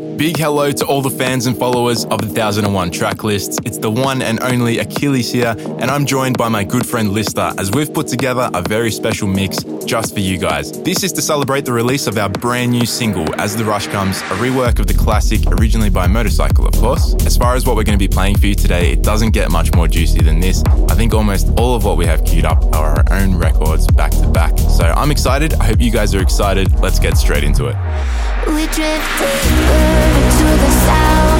Big hello to all the fans and followers of the 1001Tracklists. It's the one and only Achilles here, and I'm joined by my good friend Lister as we've put together a very special mix just for you guys. This is to celebrate the release of our brand new single, As the Rush Comes, a rework of the classic originally by Motorcycle, of course. As far as what we're going to be playing for you today, it doesn't get much more juicy than this. I think almost all of what we have queued up are our own records back to back. So I'm excited. I hope you guys are excited. Let's get straight into it. We drift into the sound.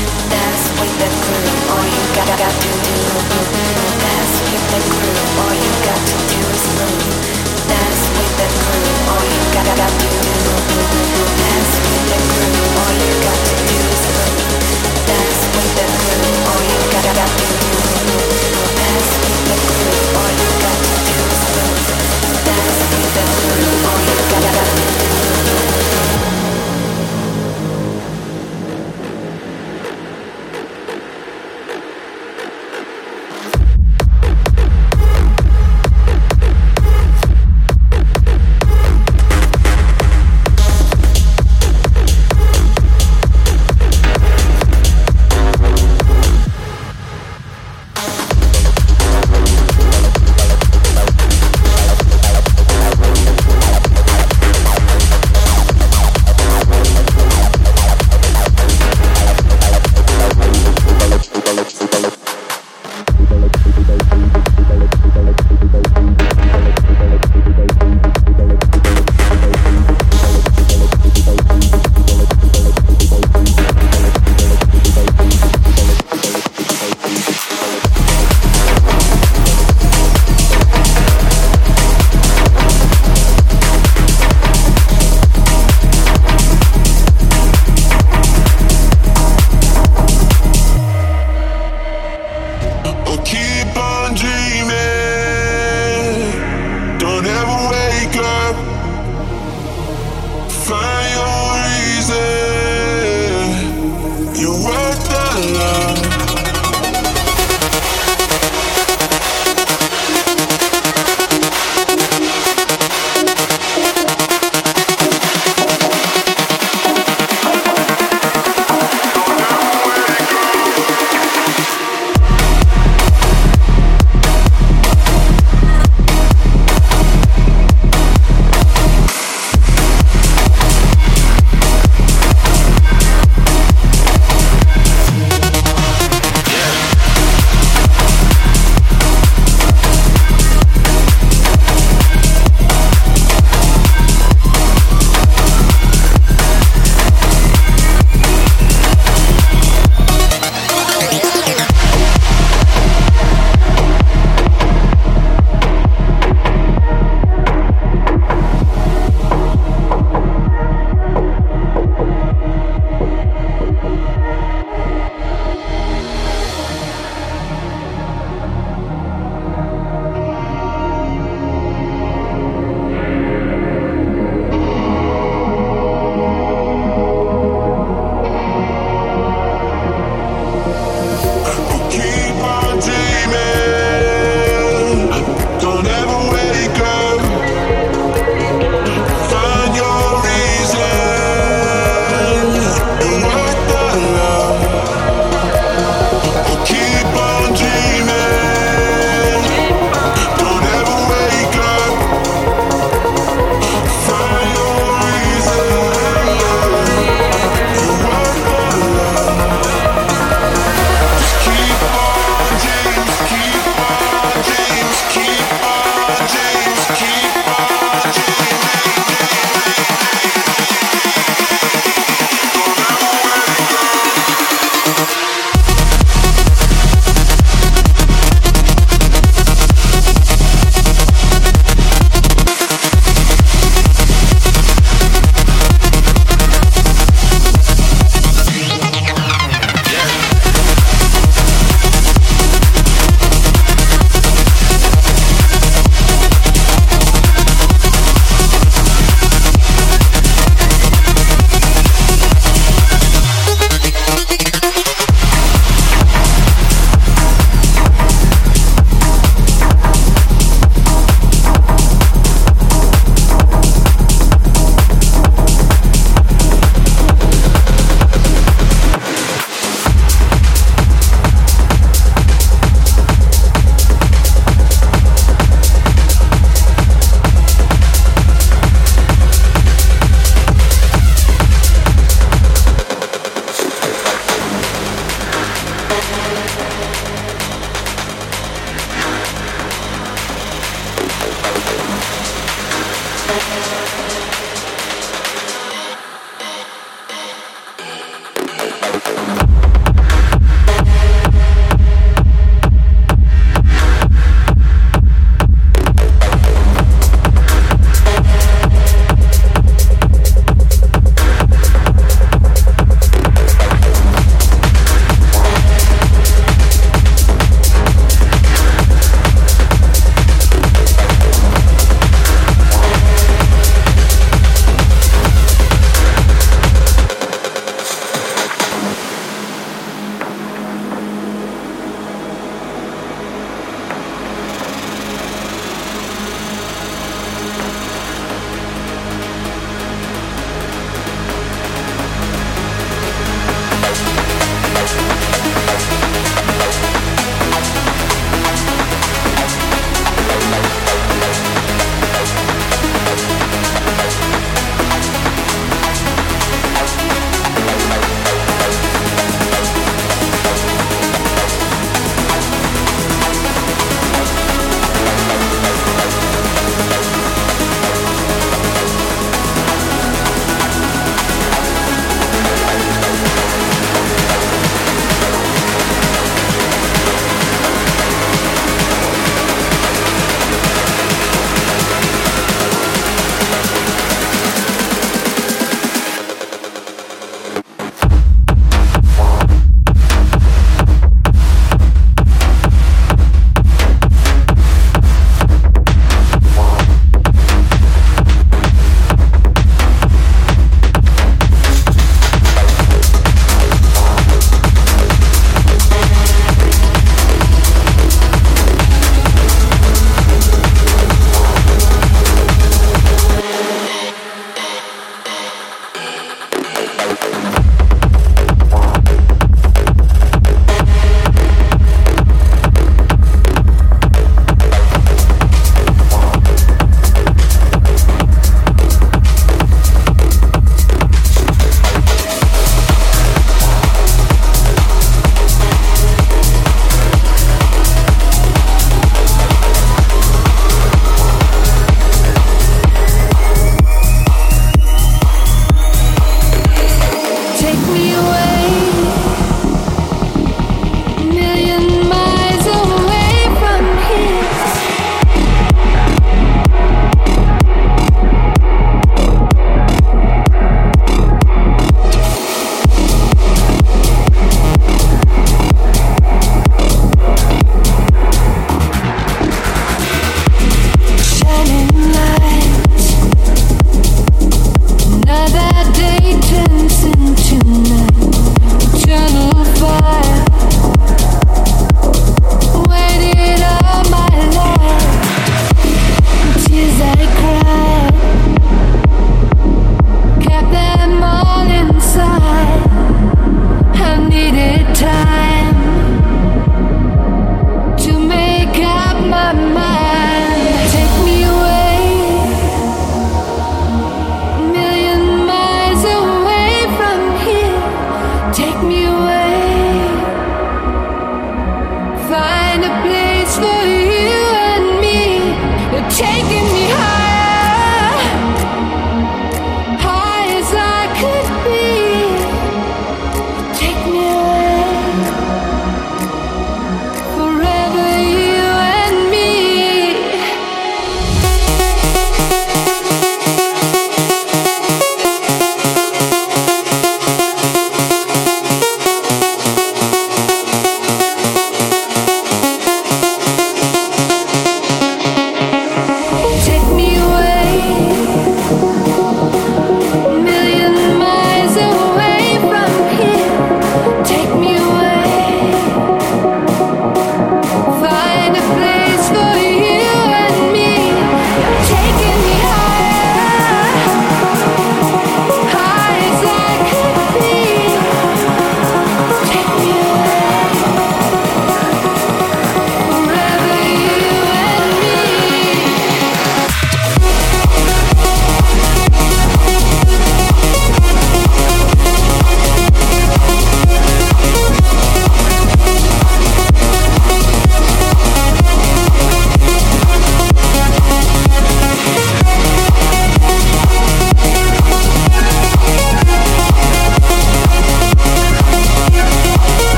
with the groove. All you got, to do is dance with the groove. All you got to do is move. Dance with the groove. All you got, to do is move. Dance with the groove. All you got to do is move.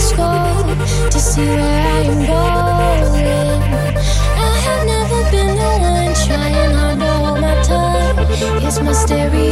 scope to see where I am going. I have never been the one trying hard to hold my tongue. It's my stereo.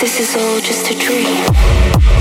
This is all just a dream?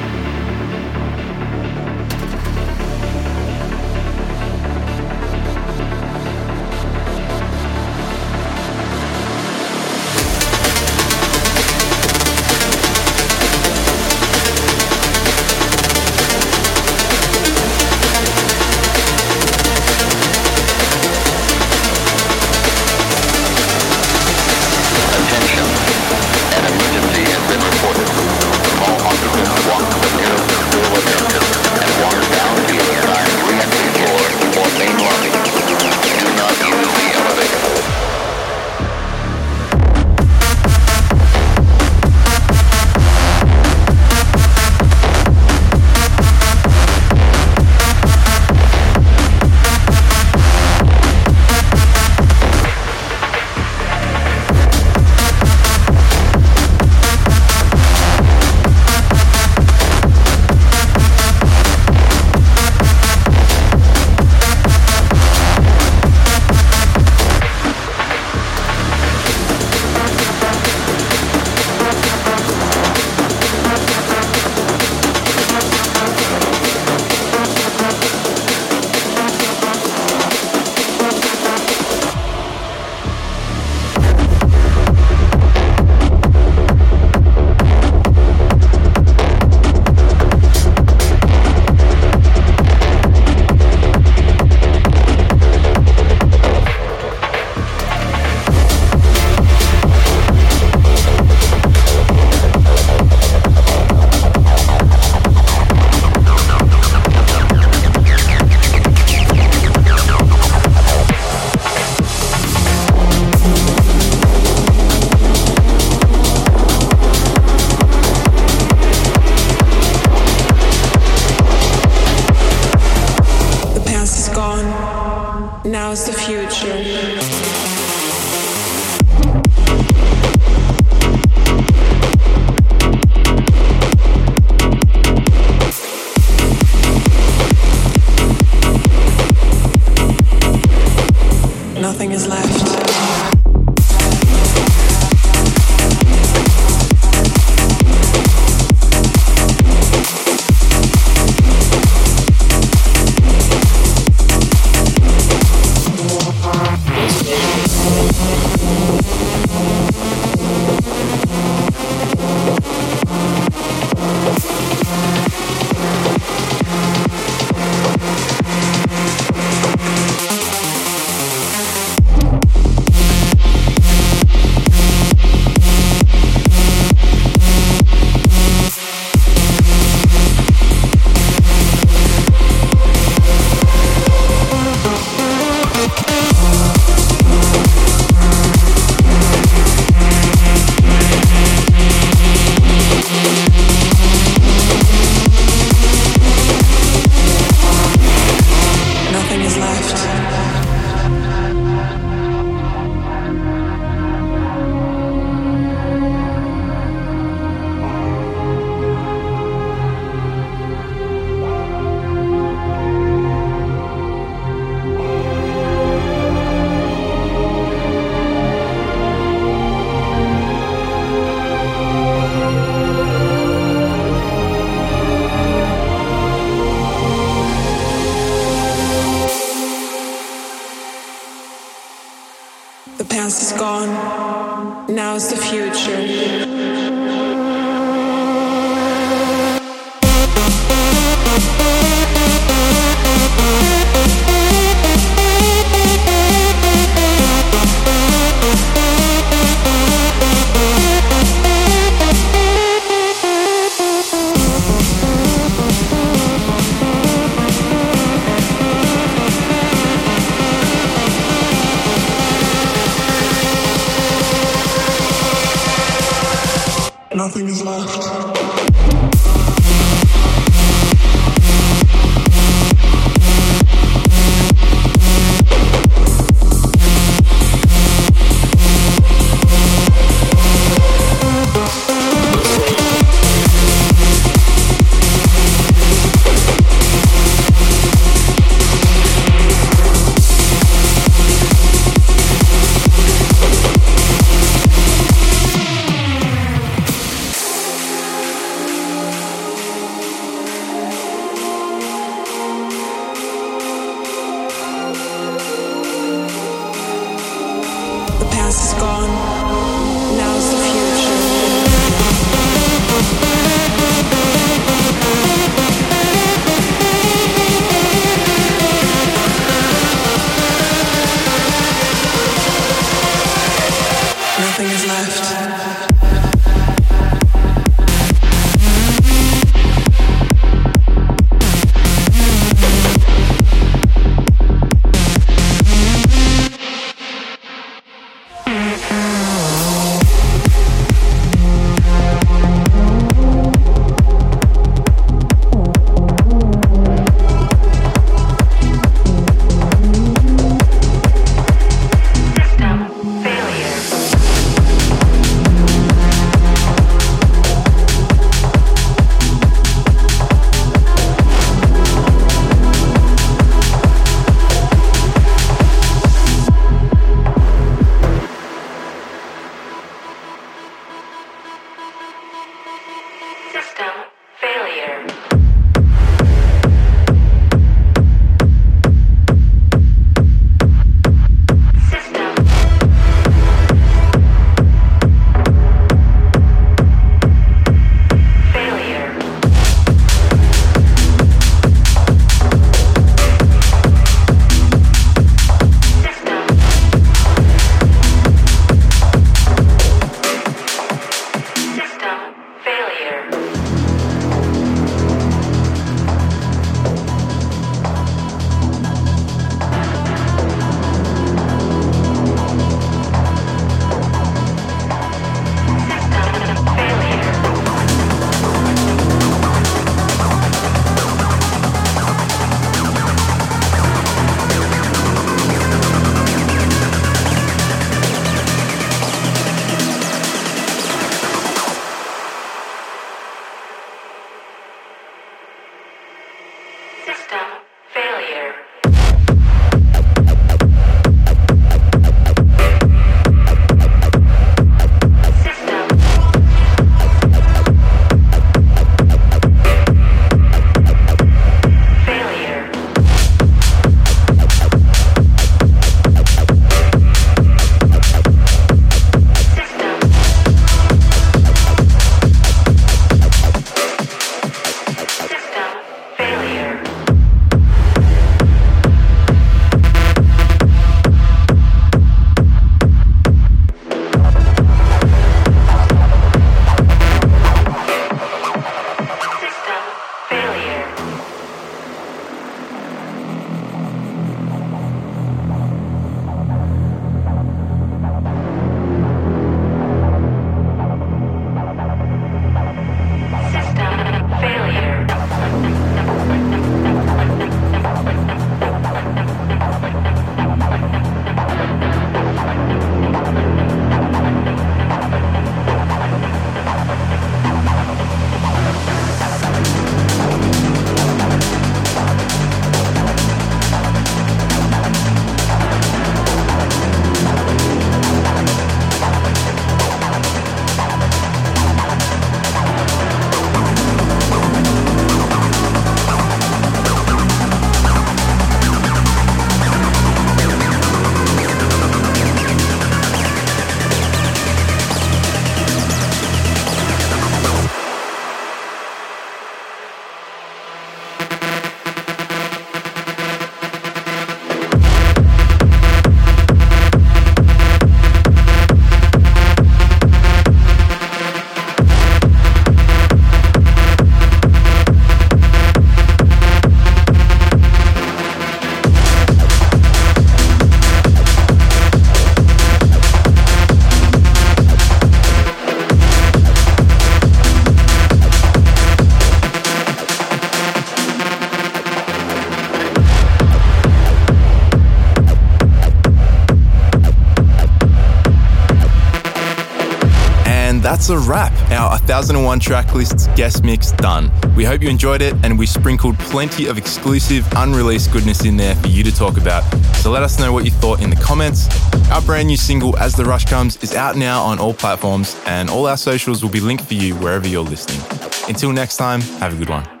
A wrap. Our 1001Tracklists guest mix done. We hope you enjoyed it and we sprinkled plenty of exclusive, unreleased goodness in there for you to talk about. So let us know what you thought in the comments. Our brand new single, As the Rush Comes, is out now on all platforms and all our socials will be linked for you wherever you're listening. Until next time, have a good one.